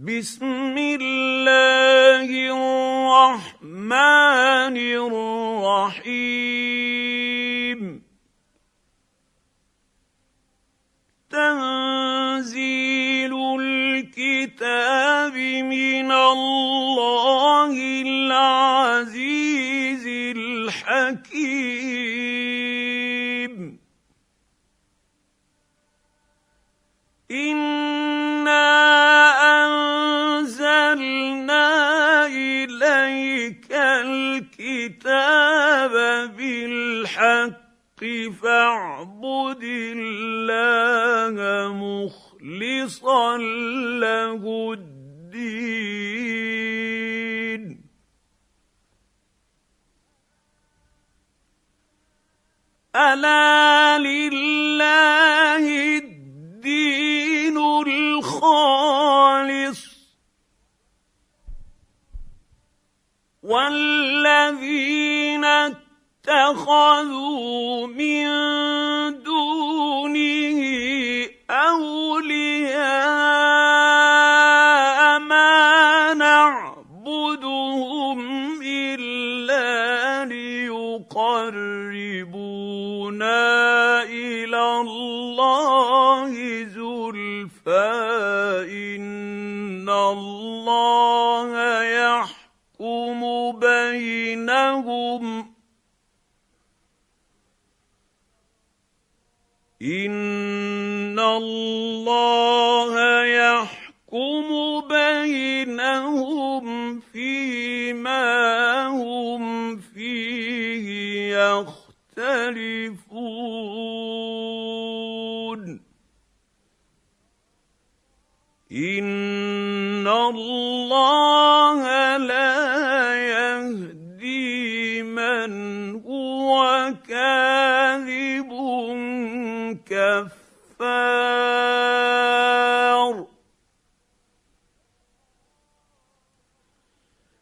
بسم الله الرحمن الرحيم. تنزيل الكتاب من الله العزيز الكتاب بالحق فاعبد الله مخلصا له الدين. ألا لله الدين الخالص؟ والذين اتخذوا من دونه أولياء ما نعبدهم إلا ليقربونا إلى الله زلفى إن الله يحكم بينهم ان الله كفار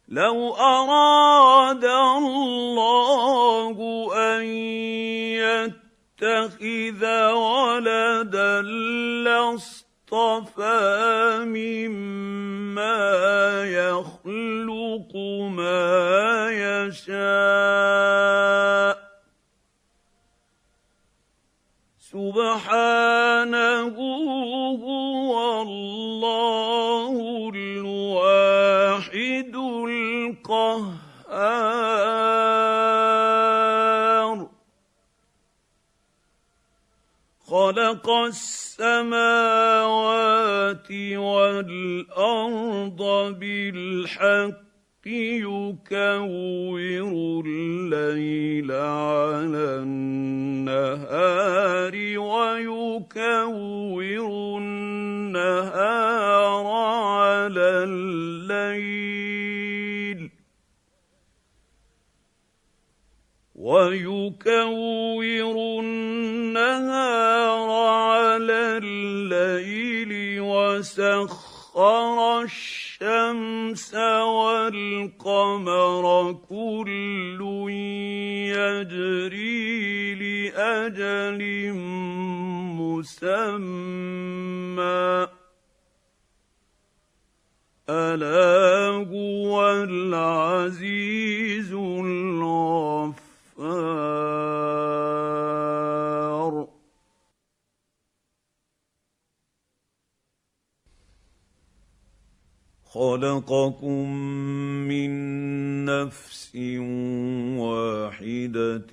لو أراد الله أن يتخذ ولدا لاصطفى مما يخلق ما يشاء. سبحانه هو الله الواحد القهار. خلق السماوات والأرض بالحق يكور الليل على النهار ويكور النهار على الليل ويكور النهار على الليل وسخر الشمس والقمر كل يجري لأجل مسمى. ألا هو العزيز الغفار. خلقكم من نفس واحدة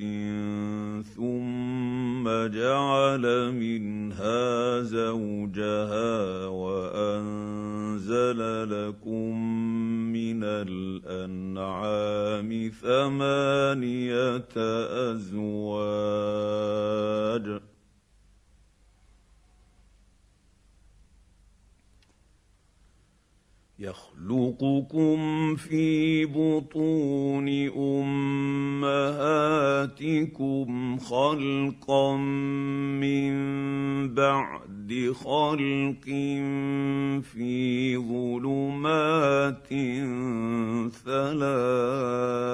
ثم جعل منها زوجها وأنزل لكم من الأنعام ثمانية أزواج يخلقكم في بطون أمهاتكم خلقا من بعد خلق في ظلمات ثلاث.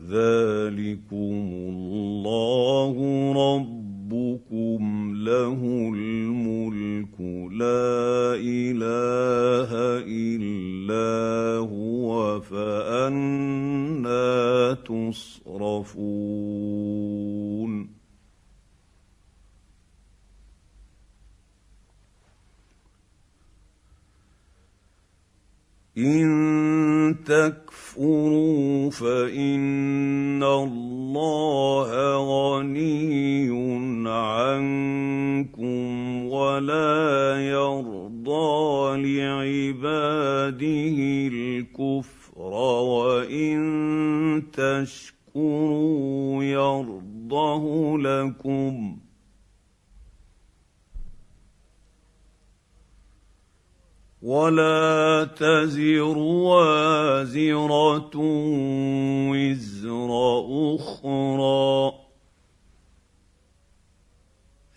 ذلكم الله ربكم له الملك. لا إله إلا هو فأنا تصرفون. إن تكفروا فإن الله غني عنكم. ولا يرضى لعباده الكفر وإن تشكروا يرضه لكم. ولا تزر وازرة وزر أخرى.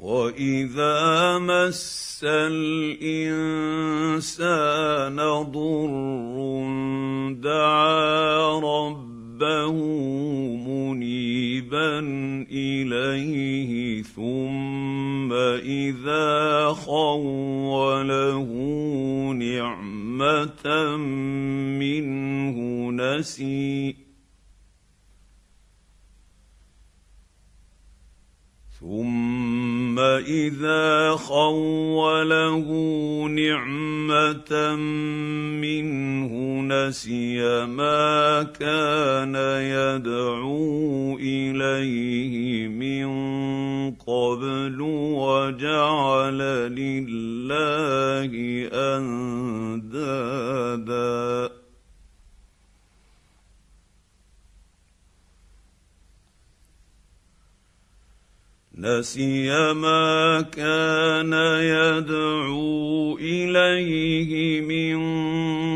واذا مس الانسان ضر دعا ربه منيبا اليه ثم اذا خوله نعمه منه نسي اذا خوله نعمه منه نسي ما كان يدعو اليه من قبل وجعل لله اندادا نسي ما كان يدعو إليه من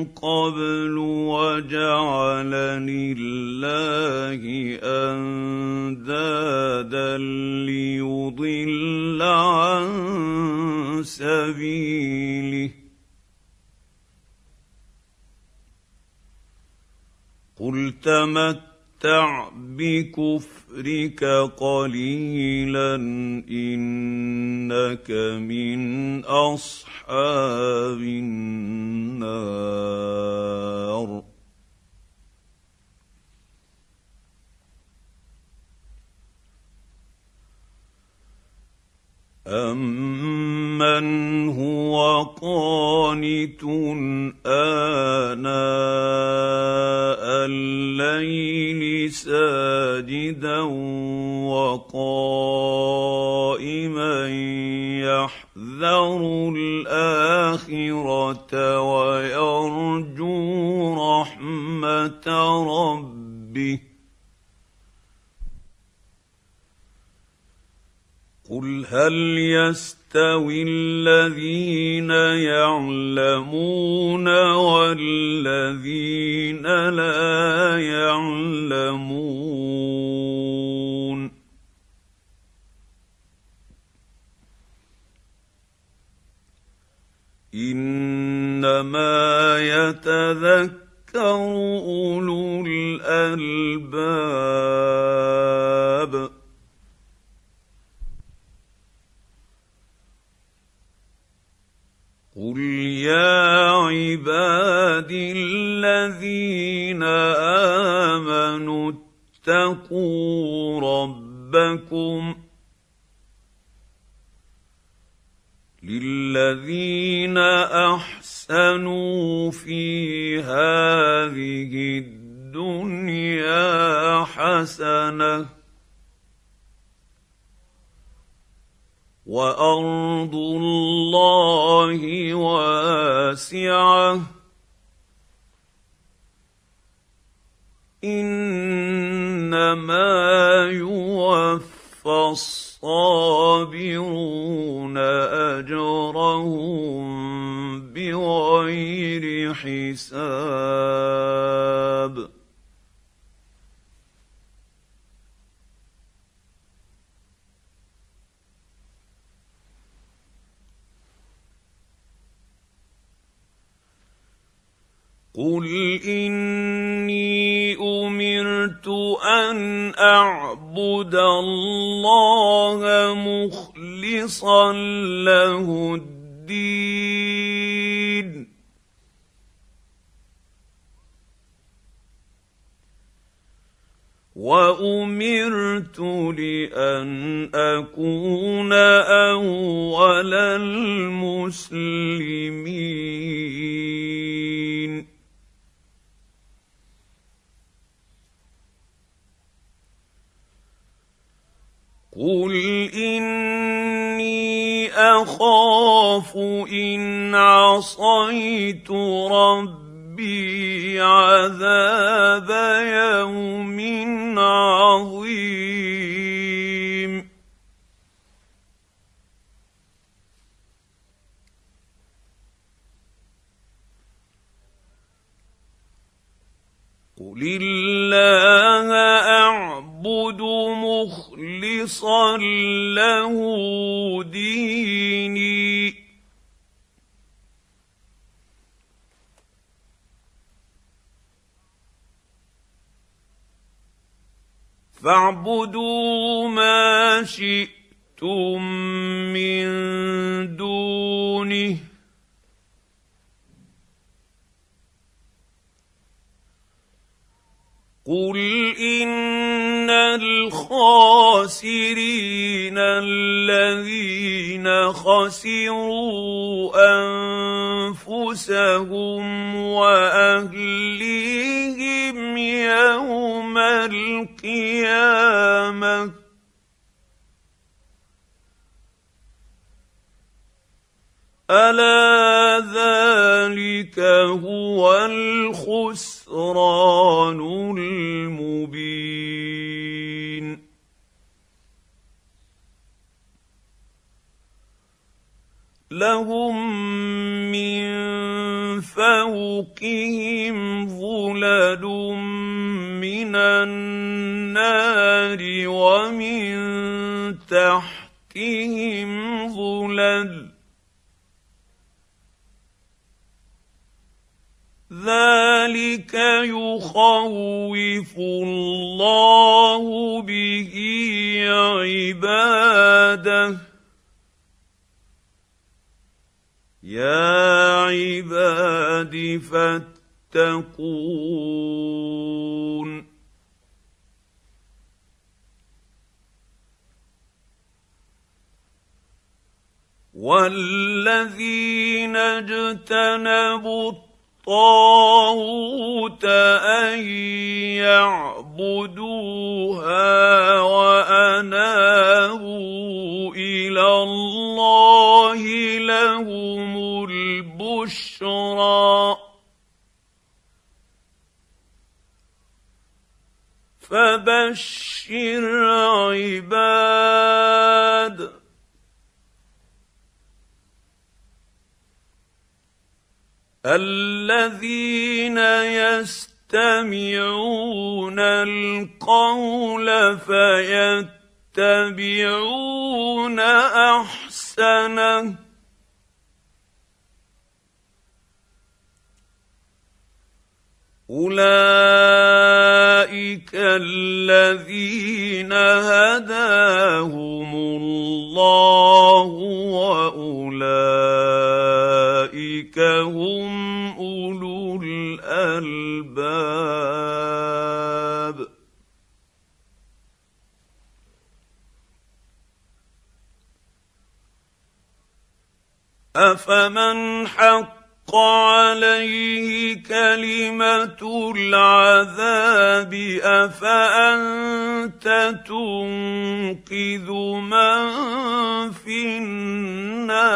قبل وجعل لله أندادا ليضل عن سبيله. قل تمتع بكفرك قليلا إنك من أصحاب النار. امن هو قانت آناء الليل ساجدا وقائما قل هل يستوي الذين يعلمون والذين لا يعلمون انما يتذكر اولو الالباب قل يا عبادي الذين امنوا اتقوا ربكم للذين احسنوا في هذه الدنيا حسنه وأرض الله واسعة. إنما يوفى الصابرون أجرهم بغير حساب. قل اني امرت ان اعبد الله مخلصا له الدين. وامرت لأن اكون اول المسلمين. قل اني اخاف ان عصيت ربي عذاب يوم عظيم قل الله أعبد مخلصا له ديني. فاعبدوا ما شئتم من دونه قل ان الخاسرين الذين خسروا انفسهم واهليهم يوم القيامه الا ذلك هو الخسران المبين. لهم من فوقهم ظلل من النار ومن تحتهم ظلل ذلك يخوف الله به عباده يا عباد فاتقون والذين اجتنبوا الطاغوت أن يعبدوها يستمعون القول فيتبعون أحسنه. أولئك الذين هداهم الله وأولئك افمن حق عليه كلمه العذاب افانت تنقذ من في النار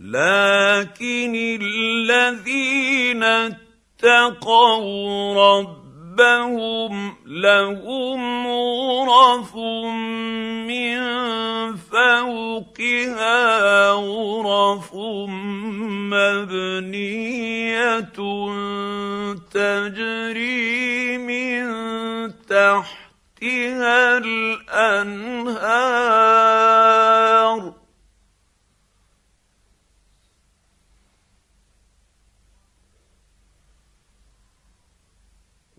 لكن الذين اتقوا ربهم لهم غرف من فوقها غرف مبنية تجري من تحتها الأنهار.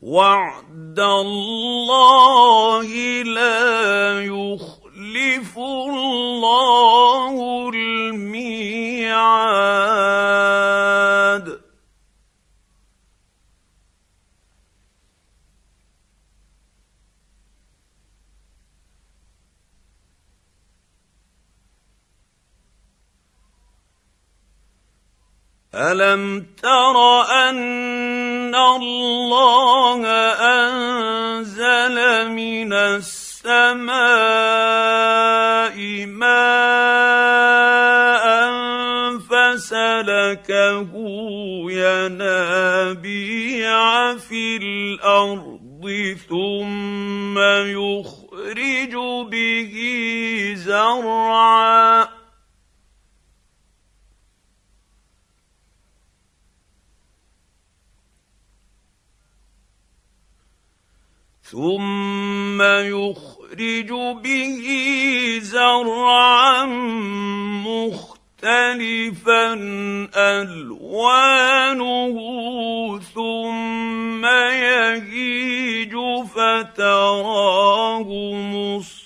وعد الله لا يخلف الله الميعاد. الم تر ان الله أنزل من السماء ماء فسلكه ينابيع في الأرض ثم يخرج به زرعا ثم يخرج به زرعا مختلفا ألوانه ثم يهيج فتراه مصفرا.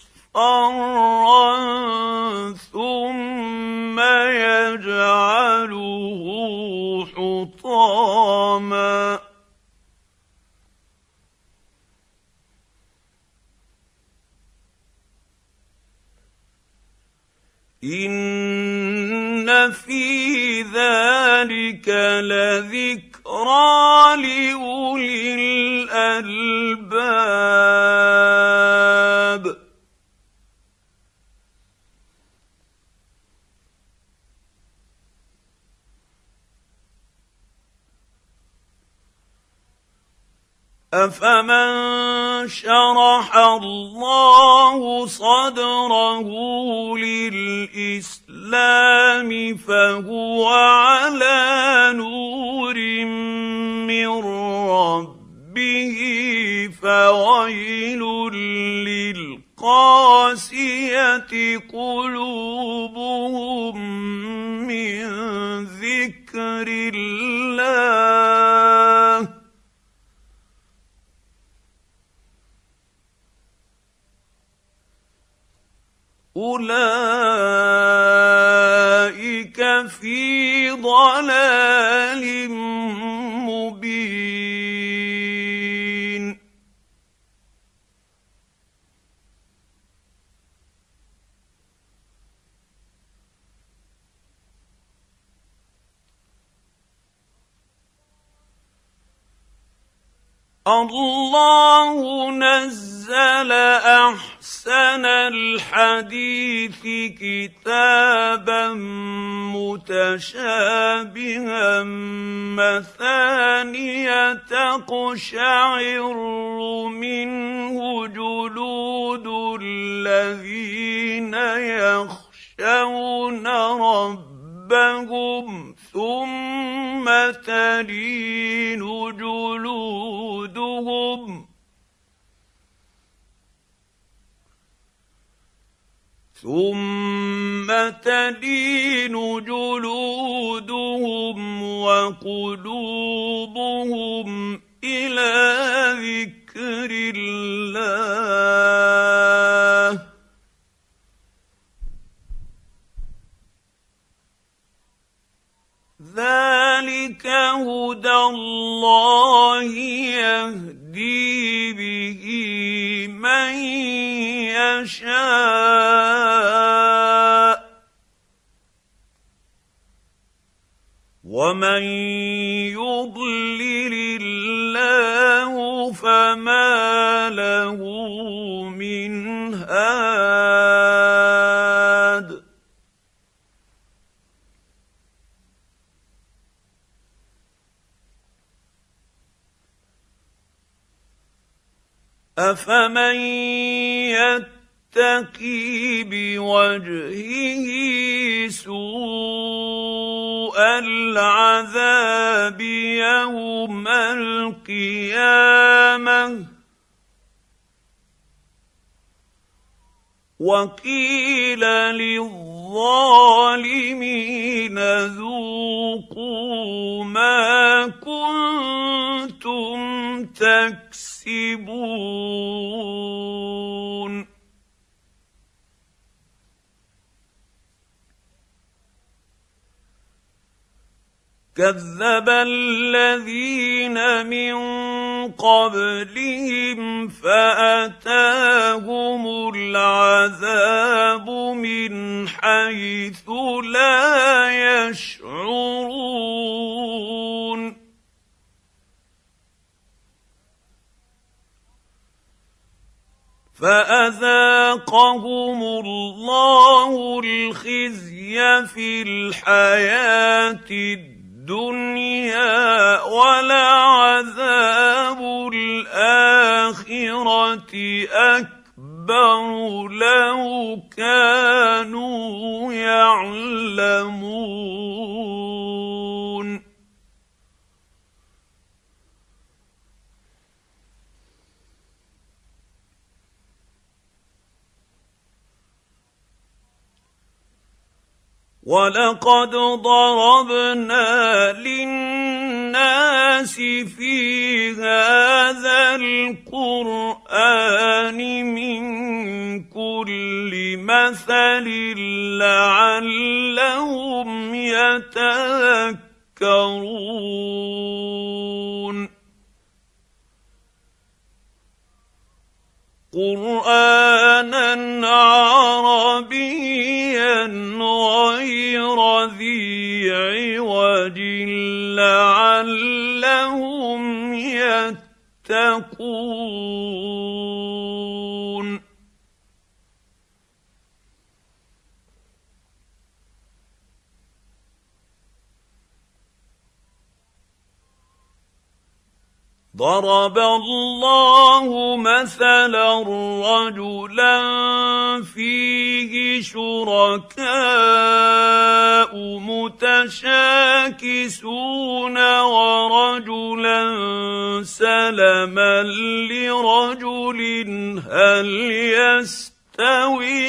ان في ذلك لذكرى لاولي الالباب افمن شرح الله صدره للاسلام فهو على نور من ربه فويل للقاسيه قلوبهم من ذكر الله أولئك في ضلال مبين. الله نزل احسن الحديث كتابا متشابها مثانية تقشعر منه جلود الذين يخشون ربهم ثم تلين جلودهم. ثم تلين جلودهم وقلوبهم إلى ذكر الله ذلك هدى الله يهدي به من يشاء ومن يضلل الله فما له من هاد افمن يتقي بوجهه سوء العذاب يوم القيامه وقيل للظالمين ذوقوا ما كنتم تكسبون كذب الذين من قبلهم فأتاهم العذاب من حيث لا يشعرون. فأذاقهم الله الخزي في الحياة الدنيا ولعذاب الآخرة أكبر لو كانوا يعلمون. ولقد ضربنا للناس في هذا القران من كل مثل لعلهم يتذكرون قرانا عربيا عوج لعلهم يتقون. ضرب الله مثلا رجلا فيه شركاء متشاكسون ورجلا سلما لرجل هل يستويان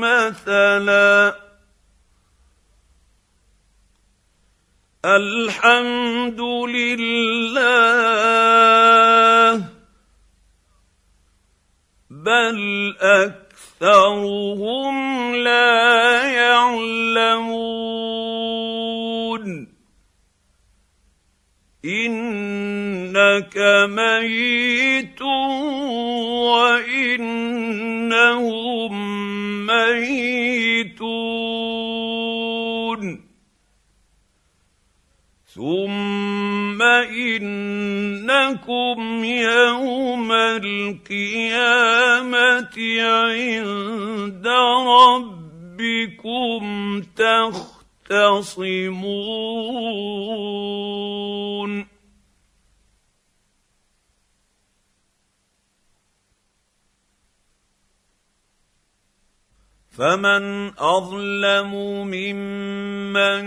مثلا؟ الحمد لله بل أكثرهم لا يعلمون إنك ميت وإنهم ميتون ثم انكم يوم القيامه عند ربكم تختصمون فمن اظلم ممن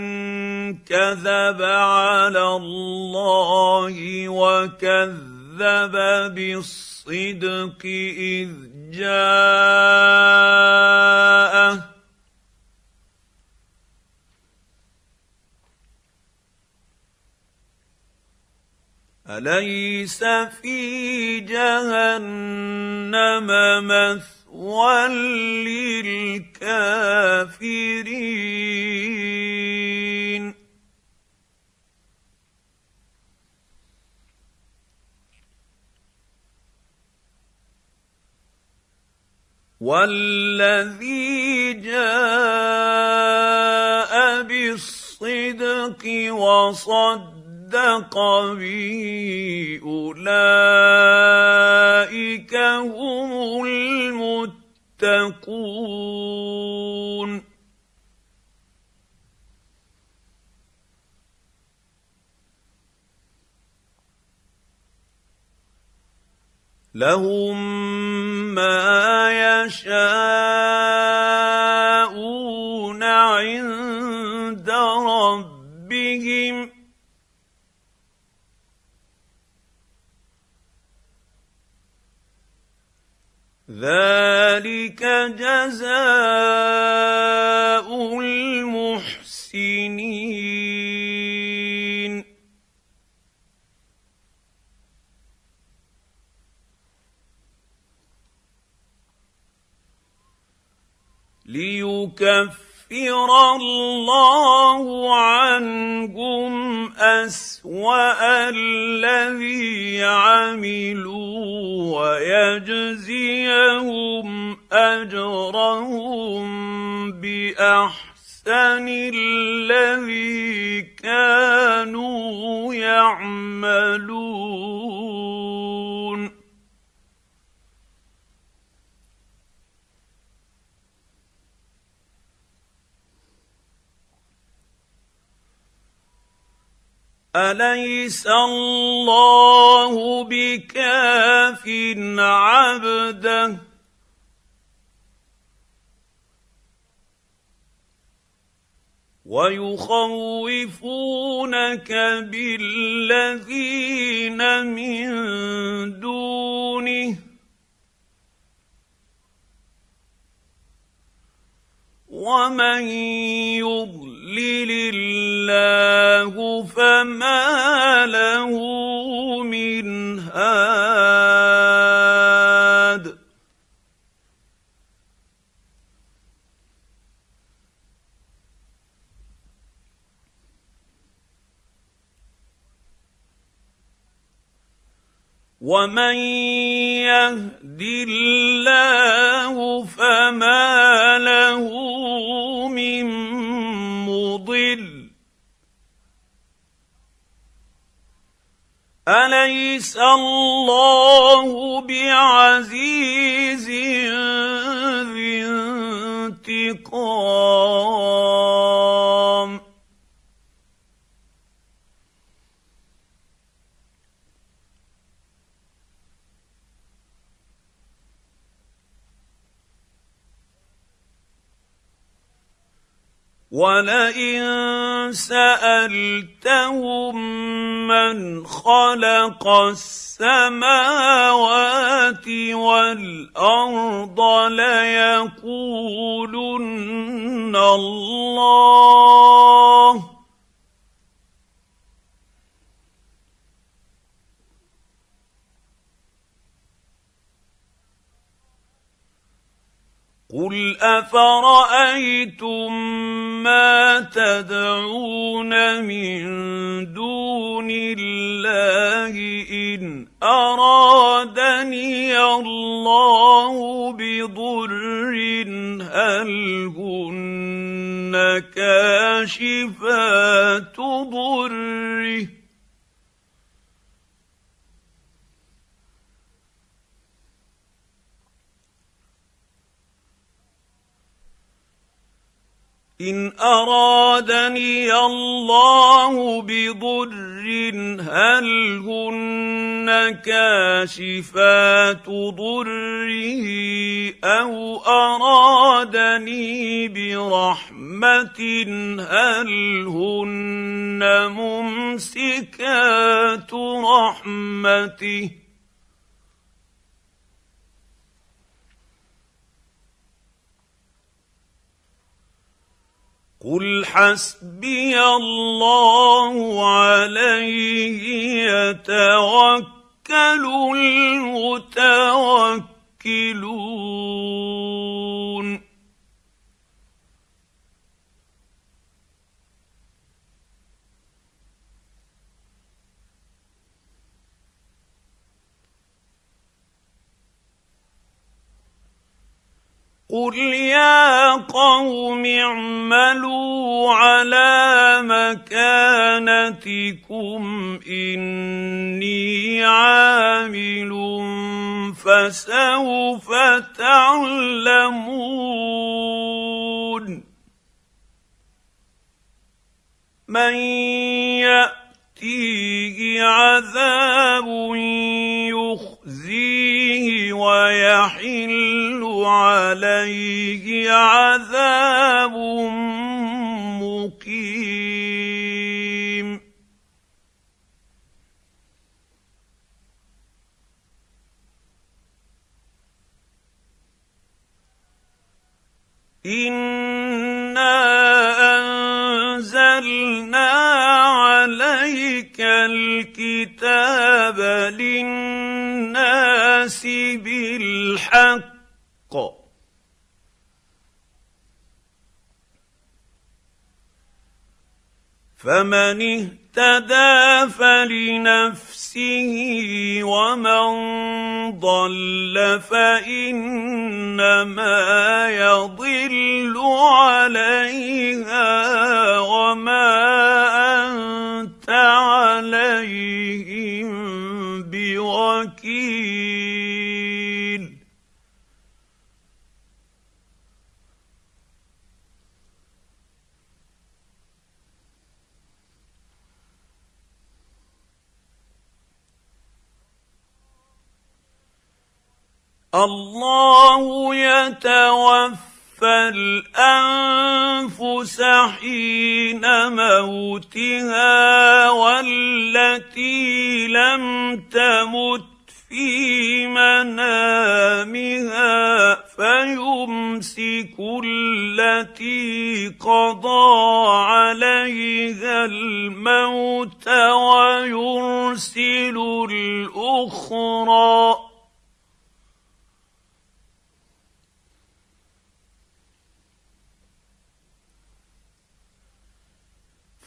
كذب على الله وكذب بالصدق اذ جاءه اليس في جهنم مثل وللكافرين. والذي جاء بالصدق وصد صدق به أولئك هم المتقون. لهم ما يشاءون عند ربهم. ذلك جزاء المحسنين. ليكفر الله عنهم أسوأ الذي عملوا ويجزيهم أجرهم بأحسن الذي كانوا يعملون. أليس الله بكاف عبده؟ ويخوفونك بالذين من دونه. ومن يضلل الله فما له من هاد ومن يهد الله فما أليس الله بعزيز ذي انتقام؟ ولئن سالتهم من خلق السماوات والارض ليقولن الله قل افرايتم ما تدعون من دون الله ان ارادني الله بضر هل هن كاشفات ضره إن أرادني الله بضر هل هن كاشفات ضره أو أرادني برحمة هل هن ممسكات رحمته قل حسبي الله عليه يتوكل المتوكلون قل يا قوم اعملوا على مكانتكم اني عامل فسوف تعلمون من يأت يأتيه عذاب يخزيه ويحل عليه عذاب مقيم. أنا الكتاب للناس بالحق. فمن اهتدى فلنفسه ومن ضل فانما يضل عليها وما انت عليهم بوكيل الله يتوفى الأنفس حين موتها والتي لم تمت في منامها فيمسك التي قضى عليها الموت ويرسل الأخرى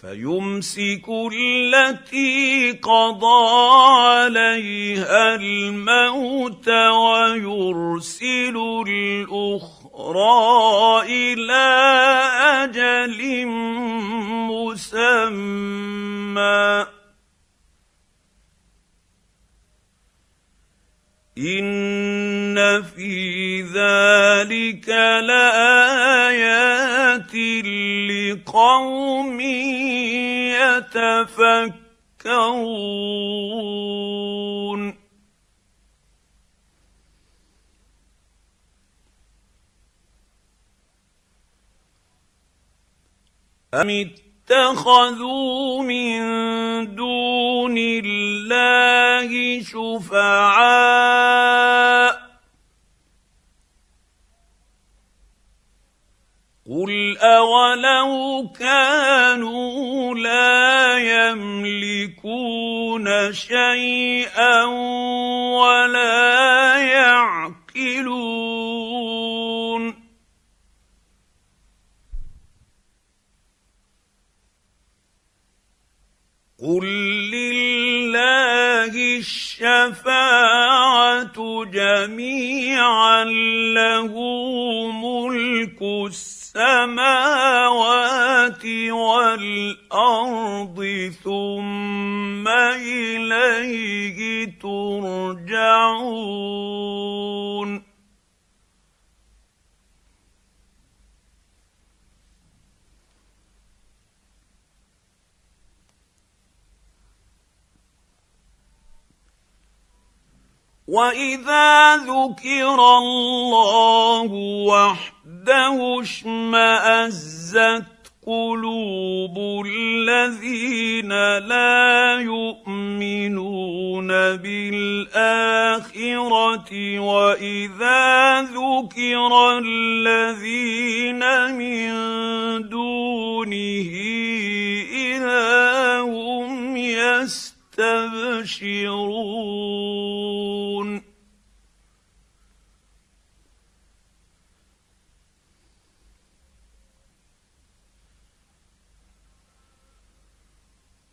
فيمسك التي قضى عليها الموت ويرسل الأخرى إلى أجل مسمى. إن في ذلك لآيات لقوم يتفكرون. أم اتخذوا من دون الله شفعاء؟ قل اولو كانوا لا يملكون شيئا ولا يعقلون قل لله الشفاعه جميعا له ملك السماوات والأرض ثم إليه ترجعون. وإذا ذكر الله وحده اشمأزت قلوب الذين لا يؤمنون بالآخرة وإذا ذكر الذين من دونه إذا هم يستبشرون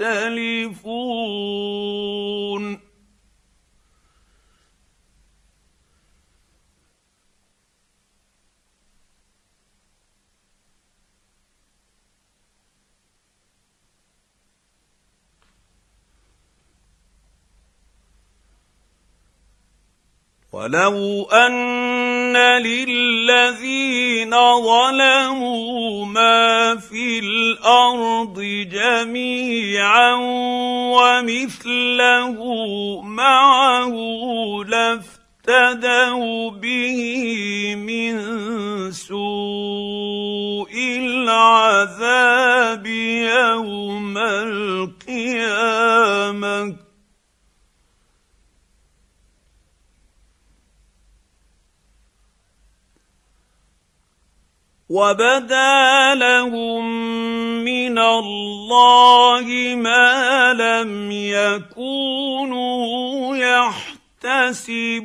يختلفون. ولو أن للذين ظلموا ما في الأرض جميعا ومثله معه لافتدوا به من سوء العذاب يوم القيامه وبدا لهم من الله ما لم يكونوا يحتسبون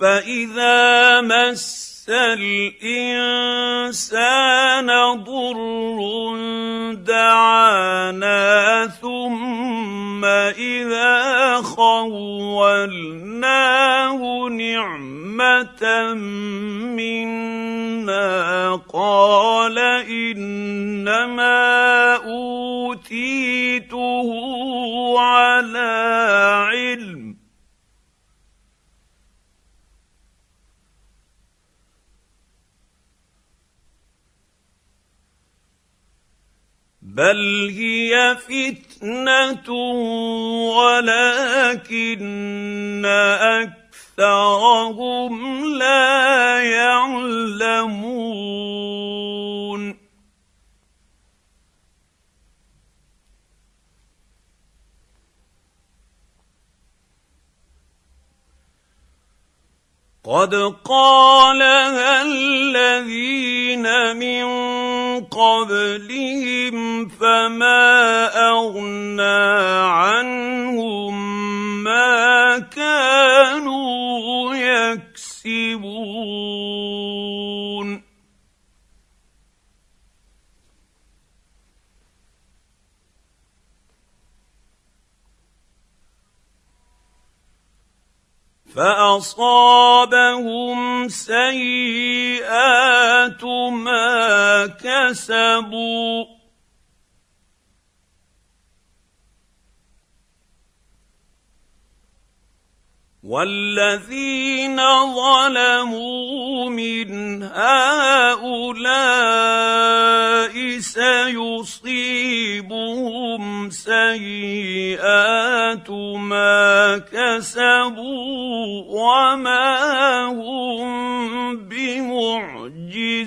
فاذا مس الانسان ضر دعانا ثم اذا خولناه نعمه منا قال انما اوتيته على علم بل هي فتنه ولكن اكثرهم لا يعلمون قد قالها الذين من قبلهم فما اغنى عنهم ما كانوا يكسبون فأصابهم سيئات ما كسبوا. والذين ظلموا من هؤلاء سيصيبهم سيئات ما كسبوا وما هم بمعجزين.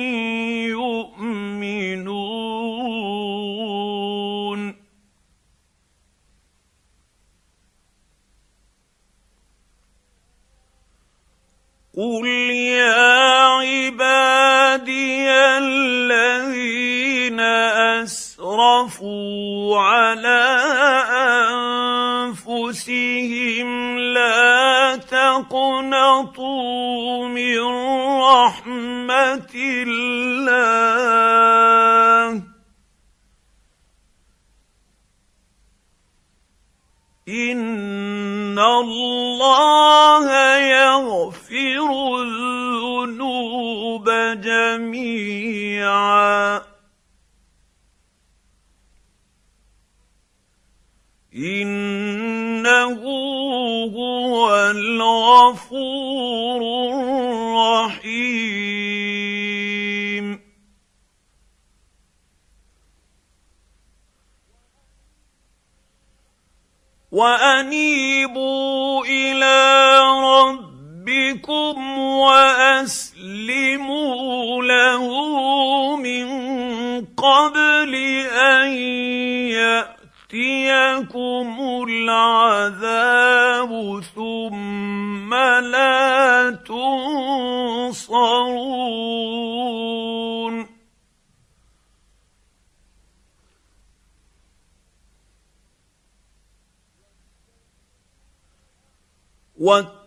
قل يا عبادي الذين اسرفوا على انفسهم لا تقنطوا من رحمه الله ان الله يغفر الذنوب جميعا. إنه هو الغفور الرحيم. وأنيبوا إلى ربكم ربكم وأسلموا له من قبل أن يأتيكم العذاب ثم لا تنصرون.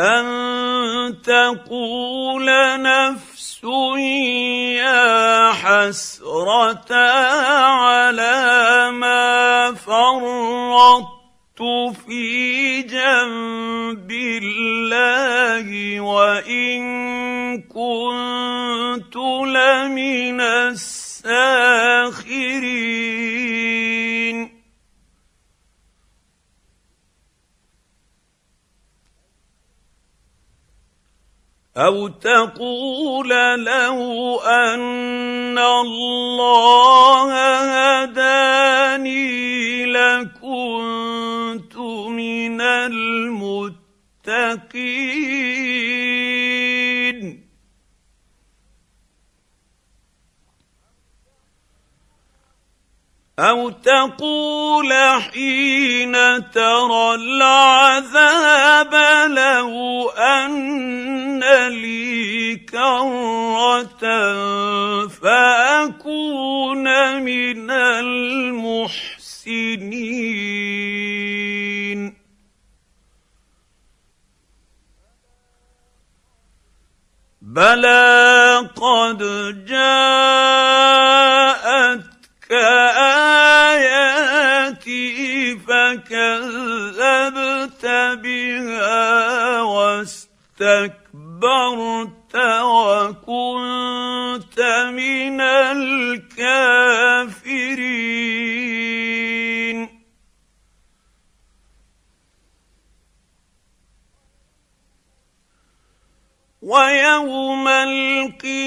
أن تقول نفس يا حسرة على ما فرطت في جنب الله وإن كنت لمن الساخرين. أو تقول لو ان الله هداني لكنت من المتقين أو تقول حين ترى العذاب لو أن لي كرة فأكون من المحسنين. بلى قد جاءت كآياتي فكذبت بها واستكبرت وكنت من الكافرين. ويوم القيامة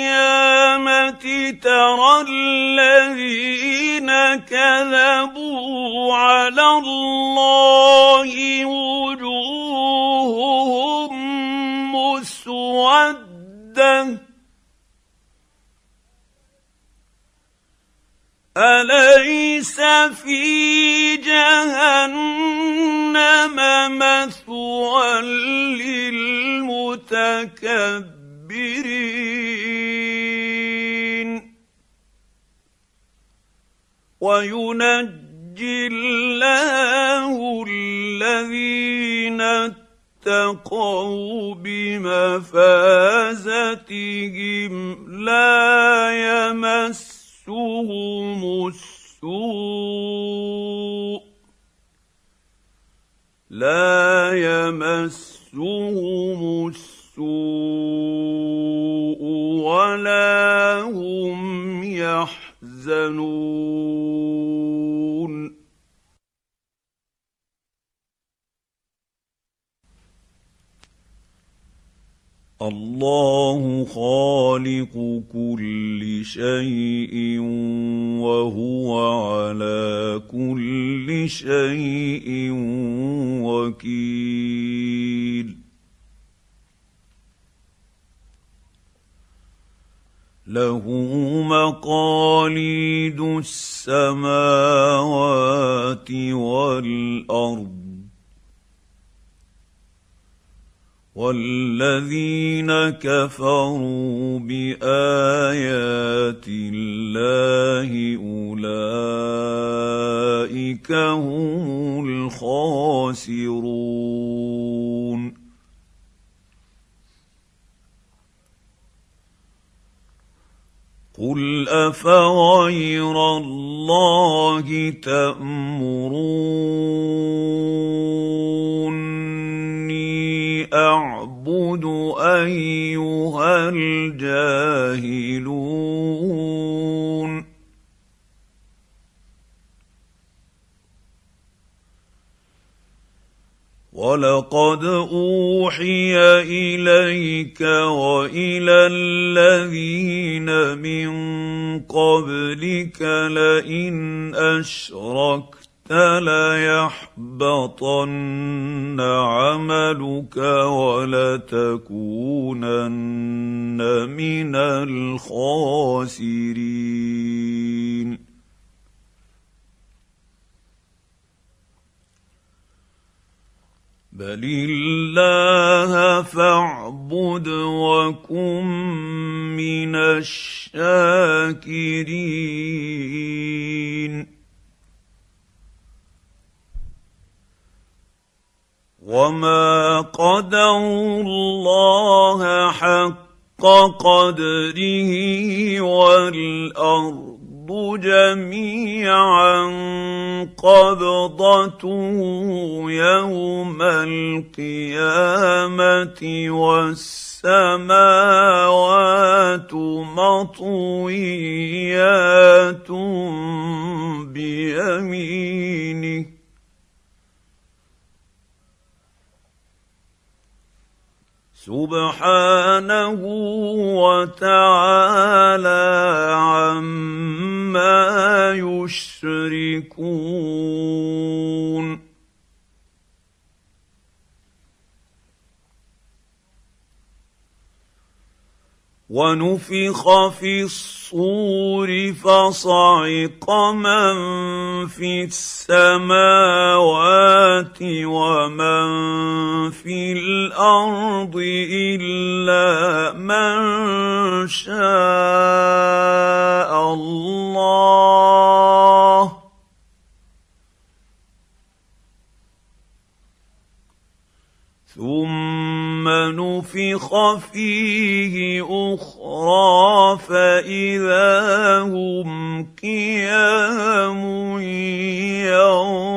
ترى الذين كذبوا على الله وجوههم مسودة. أليس في جهنم مثوى للمتكبرين وينجي الله الذين اتقوا بمفازتهم لا يمس يمسهم السوء. لا يمسهم السوء ولا هم يحزنون. الله خالق كل شيء وهو على كل شيء وكيل. له مقاليد السماوات والأرض والذين كفروا بآيات الله أولئك هم الخاسرون افغير الله تامروني اعبد ايها الجاهلون ولقد اوحي اليك والى الذين من قبلك لئن اشركت ليحبطن عملك ولتكونن من الخاسرين بل الله فاعبد وكن من الشاكرين وما قدروا الله حق قدره والارض جميعا قبضته يوم القيامة والسماوات مطويات بيمينه سبحانه وتعالى عما يشركون ونفخ في الصور فصعق من في السماوات ومن في الأرض إلا من شاء الله. ثم نفخ فيه أخرى فاذا هم قيام ينظرون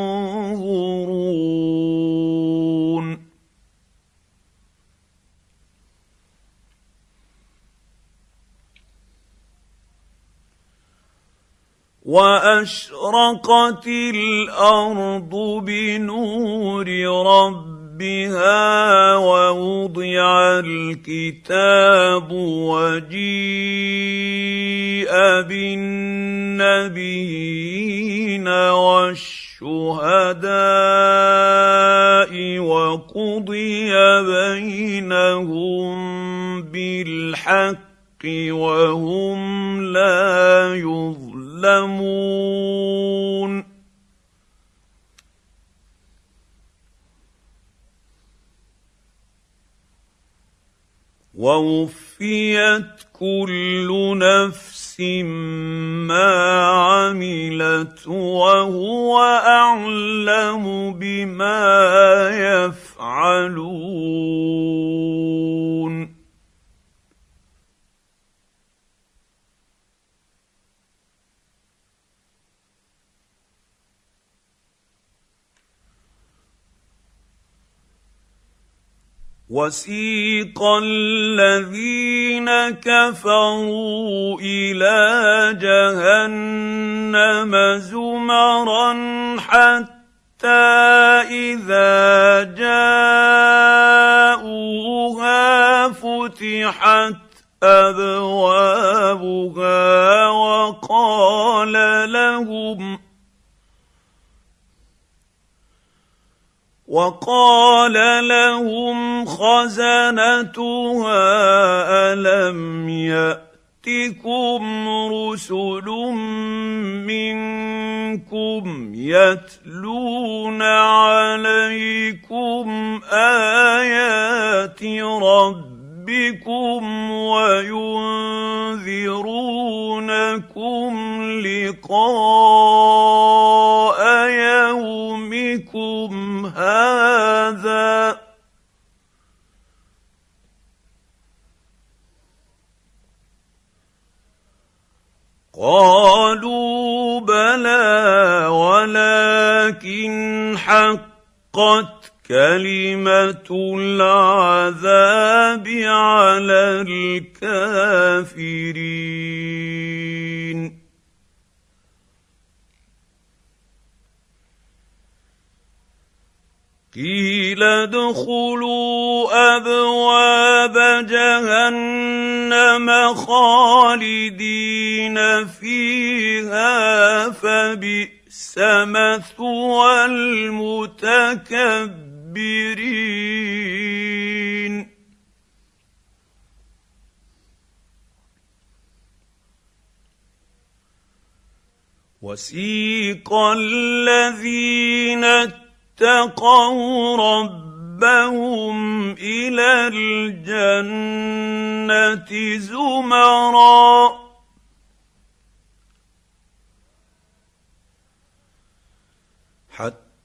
واشرقت الأرض بنور رب ربها ووضع الكتاب وجيء بالنبيين والشهداء وقضي بينهم بالحق وهم لا يظلمون ووفيت كل نفس ما عملت وهو أعلم بما يفعلون. وسيق الذين كفروا إلى جهنم زمرا حتى إذا جاءوها فتحت أبوابها وقال لهم وقال لهم خزنتها ألم يأتكم رسل منكم يتلون عليكم آيات ربكم وينذرونكم لقاء يومكم هذا قالوا بلى ولكن حقت كلمة العذاب على الكافرين. قيل ادخلوا أبواب جهنم خالدين فيها فبئس مثوى المتكبرين وسيق الذين اتقوا ربهم إلى الجنة زمرا. حتى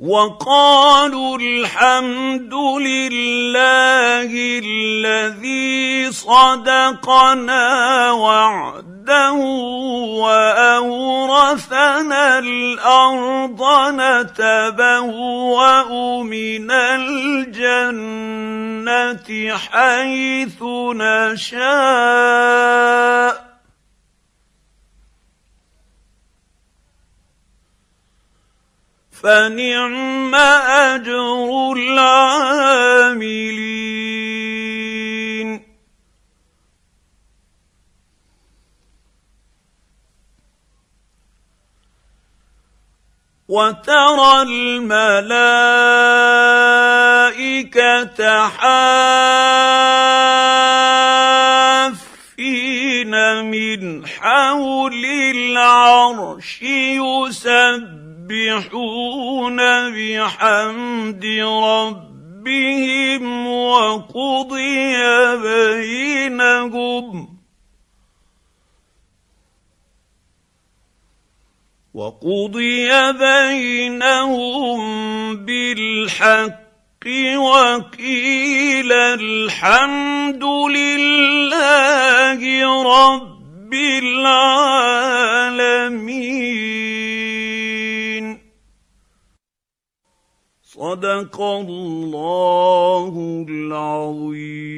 وقالوا الحمد لله الذي صدقنا وعده وأورثنا الأرض نتبوأ من الجنة حيث نشاء. فنعم أجر العاملين. وترى الملائكة حافين من حول العرش يسبحون يسبحون بحمد ربهم وقضي بينهم. وقضي بينهم بالحق وقيل الحمد لله رب العالمين. صدق الله العظيم.